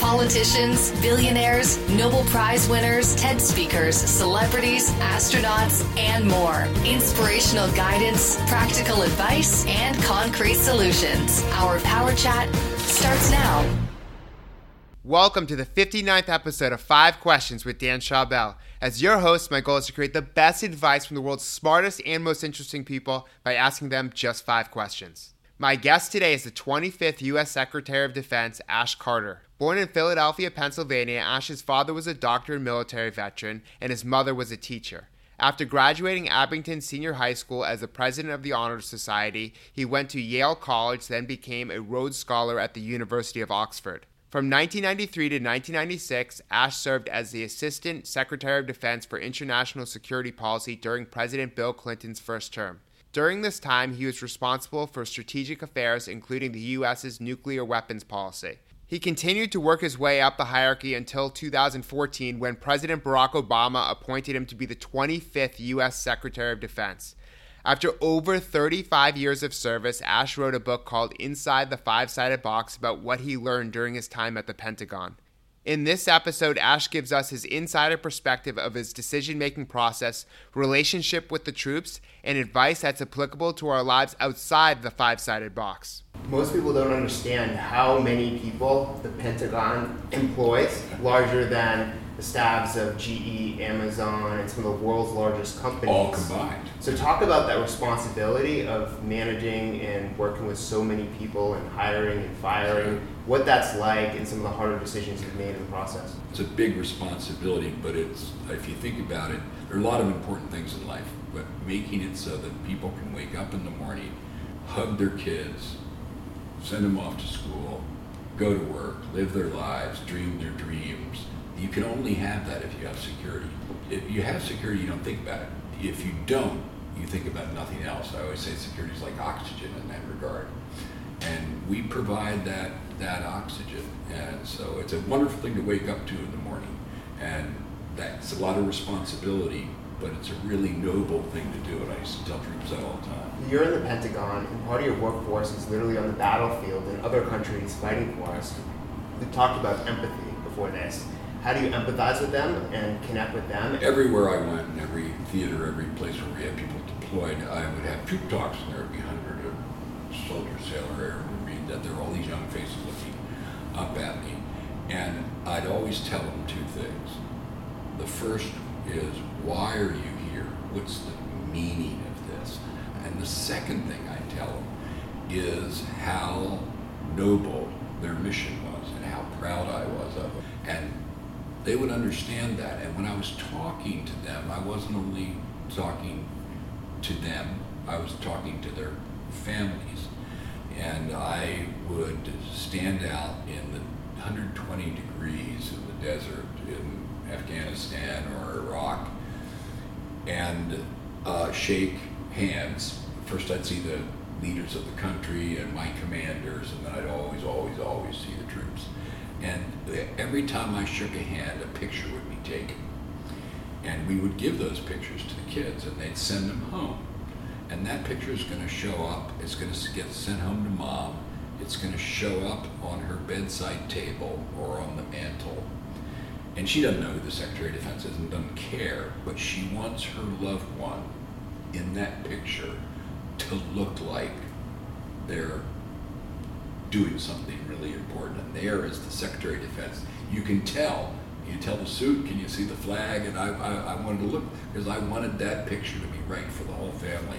politicians, billionaires, Nobel Prize winners, TED speakers, celebrities, astronauts, and more. Inspirational guidance, practical advice, and concrete solutions. Our Power Chat starts now. Welcome to the 59th episode of Five Questions with Dan Schawbel. As your host, my goal is to create the best advice from the world's smartest and most interesting people by asking them just five questions. My guest today is the 25th U.S. Secretary of Defense, Ash Carter. Born in Philadelphia, Pennsylvania, Ash's father was a doctor and military veteran, and his mother was a teacher. After graduating Abington Senior High School as the president of the Honor Society, he went to Yale College, then became a Rhodes Scholar at the University of Oxford. From 1993 to 1996, Ash served as the Assistant Secretary of Defense for International Security Policy during President Bill Clinton's first term. During this time, he was responsible for strategic affairs, including the U.S.'s nuclear weapons policy. He continued to work his way up the hierarchy until 2014 when President Barack Obama appointed him to be the 25th U.S. Secretary of Defense. After over 35 years of service, Ash wrote a book called Inside the Five Sided Box about what he learned during his time at the Pentagon. In this episode, Ash gives us his insider perspective of his decision making process, relationship with the troops, and advice that's applicable to our lives outside the five sided box. Most people don't understand how many people the Pentagon employs, larger than the staffs of GE, Amazon, and some of the world's largest companies. All combined. So, talk about that responsibility of managing and working with so many people and hiring and firing, what that's like, and some of the harder decisions you've made in the process. It's a big responsibility, but it's, if you think about it, there are a lot of important things in life, but making it so that people can wake up in the morning, hug their kids, send them off to school, go to work, live their lives, dream their dreams. You can only have that if you have security. If you have security, you don't think about it. If you don't, you think about nothing else. I always say security is like oxygen in that regard. And we provide that, that oxygen. And so it's a wonderful thing to wake up to in the morning. And that's a lot of responsibility, but it's a really noble thing to do. And I used to tell troops that all the time. You're in the Pentagon, and part of your workforce is literally on the battlefield in other countries fighting for us. We talked about empathy before this. How do you empathize with them and connect with them? Everywhere I went, in every theater, every place where we had people deployed, I would have troop talks, and there would be hundreds of soldier, sailor, air, marine, that there were all these young faces looking up at me. And I'd always tell them two things. The first is, why are you here? What's the meaning of this? And the second thing I tell them is how noble their mission was and how proud I was of them. And they would understand that. And when I was talking to them, I wasn't only talking to them, I was talking to their families. And I would stand out in the 120 degrees in the desert in Afghanistan or Iraq and uh, shake hands. First, I'd see the leaders of the country and my commanders, and then I'd always, always, always see the troops. And every time I shook a hand, a picture would be taken. And we would give those pictures to the kids, and they'd send them home. And that picture is going to show up, it's going to get sent home to mom, it's going to show up on her bedside table or on the mantle. And she doesn't know who the Secretary of Defense is and doesn't care, but she wants her loved one in that picture to look like they're doing something really important. And there is the Secretary of Defense. You can tell. You tell the suit, can you see the flag? And I, I, I wanted to look because I wanted that picture to be right for the whole family.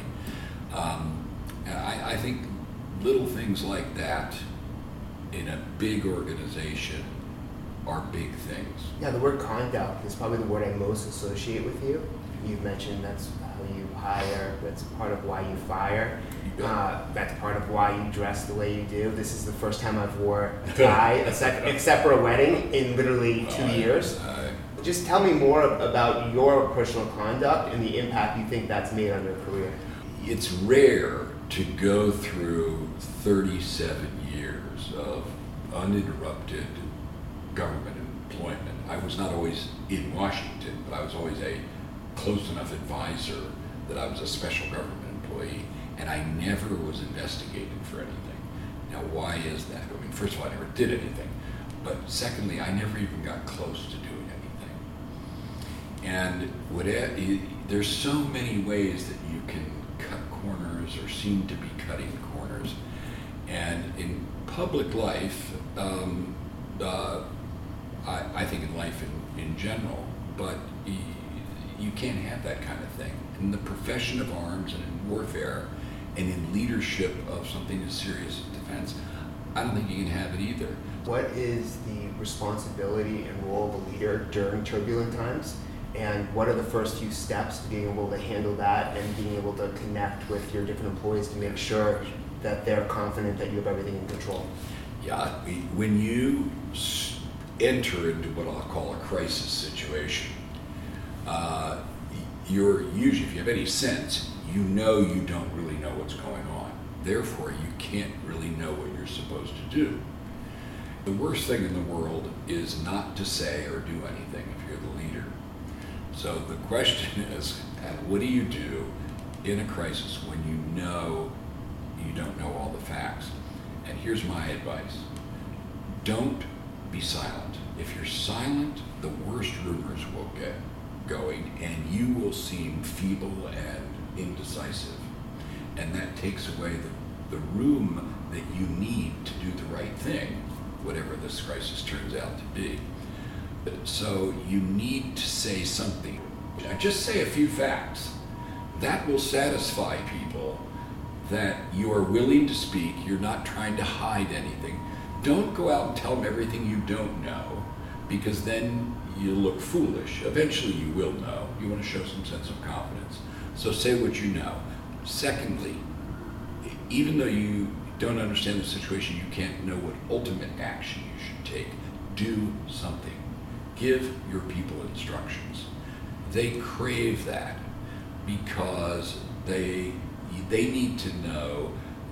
Um, I, I think little things like that in a big organization are big things. Yeah, the word conduct is probably the word I most associate with you. You've mentioned that's how you hire, that's part of why you fire. Uh, that's part of why you dress the way you do. This is the first time I've wore a tie, except for a wedding, in literally two years. Just tell me more about your personal conduct and the impact you think that's made on your career. It's rare to go through 37 years of uninterrupted government employment. I was not always in Washington, but I was always a close enough advisor that I was a special government employee, and I never was investigated for anything. Now, why is that? I mean, first of all, I never did anything, but secondly, I never even got close to doing anything. and there's so many ways that you can cut corners or seem to be cutting corners. And in public life, um, uh, I, I, think in life in, in general, but you, you can't have that kind of thing. In the profession of arms and in warfare and in leadership of something as serious as defense, I don't think you can have it either. What is the responsibility and role of a leader during turbulent times? and what are the first few steps to being able to handle that and being able to connect with your different employees to make sure that they're confident that you have everything in control? Yeah, when you enter into what I'll call a crisis situation, uh, you're usually, if you have any sense, you know you don't really know what's going on. Therefore, you can't really know what you're supposed to do. The worst thing in the world is not to say or do anything if you're the leader. So the question is, uh, what do you do in a crisis when you know you don't know all the facts? And here's my advice. Don't be silent. If you're silent, the worst rumors will get going and you will seem feeble and indecisive. And that takes away the, the room that you need to do the right thing, whatever this crisis turns out to be. So you need to say something. Just say a few facts. That will satisfy people that you are willing to speak, you're not trying to hide anything. Don't go out and tell them everything you don't know, because then you look foolish. Eventually you will know. You want to show some sense of confidence. So say what you know. Secondly, even though you don't understand the situation, you can't know what ultimate action you should take. Do something give your people instructions. They crave that because they they need to know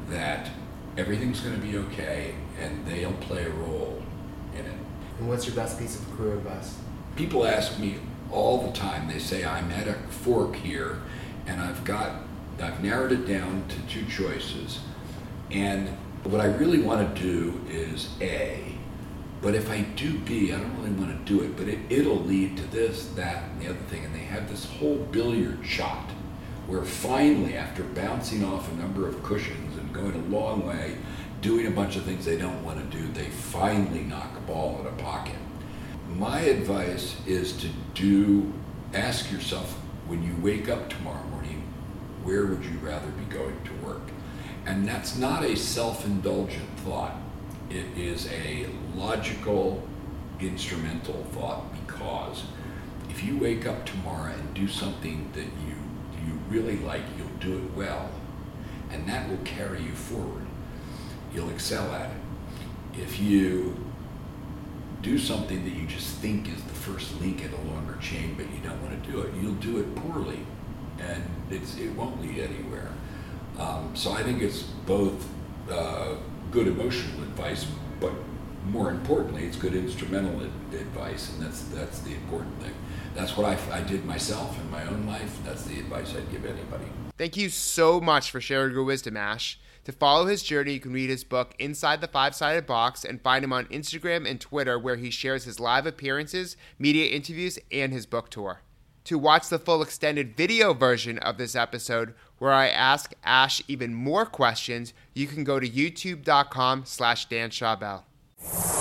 that everything's going to be okay and they'll play a role in it. And what's your best piece of career advice? People ask me all the time. They say I'm at a fork here and I've got I've narrowed it down to two choices. And what I really want to do is A, but if I do B, I don't really want to do it, but it, it'll lead to this, that, and the other thing. And they have this whole billiard shot where finally, after bouncing off a number of cushions and going a long way, doing a bunch of things they don't want to do, they finally knock a ball in a pocket. My advice is to do, ask yourself when you wake up tomorrow morning, where would you rather be going to work? And that's not a self indulgent thought it is a logical, instrumental thought because if you wake up tomorrow and do something that you you really like, you'll do it well, and that will carry you forward. You'll excel at it. If you do something that you just think is the first link in a longer chain, but you don't want to do it, you'll do it poorly, and it's, it won't lead anywhere. Um, so I think it's both uh, good emotional advice, but more importantly, it's good instrumental advice, and that's that's the important thing. That's what I, I did myself in my own life. That's the advice I'd give anybody. Thank you so much for sharing your wisdom, Ash. To follow his journey, you can read his book, Inside the Five Sided Box, and find him on Instagram and Twitter, where he shares his live appearances, media interviews, and his book tour. To watch the full extended video version of this episode, where I ask Ash even more questions, you can go to youtube.com slash Dan Schawbel.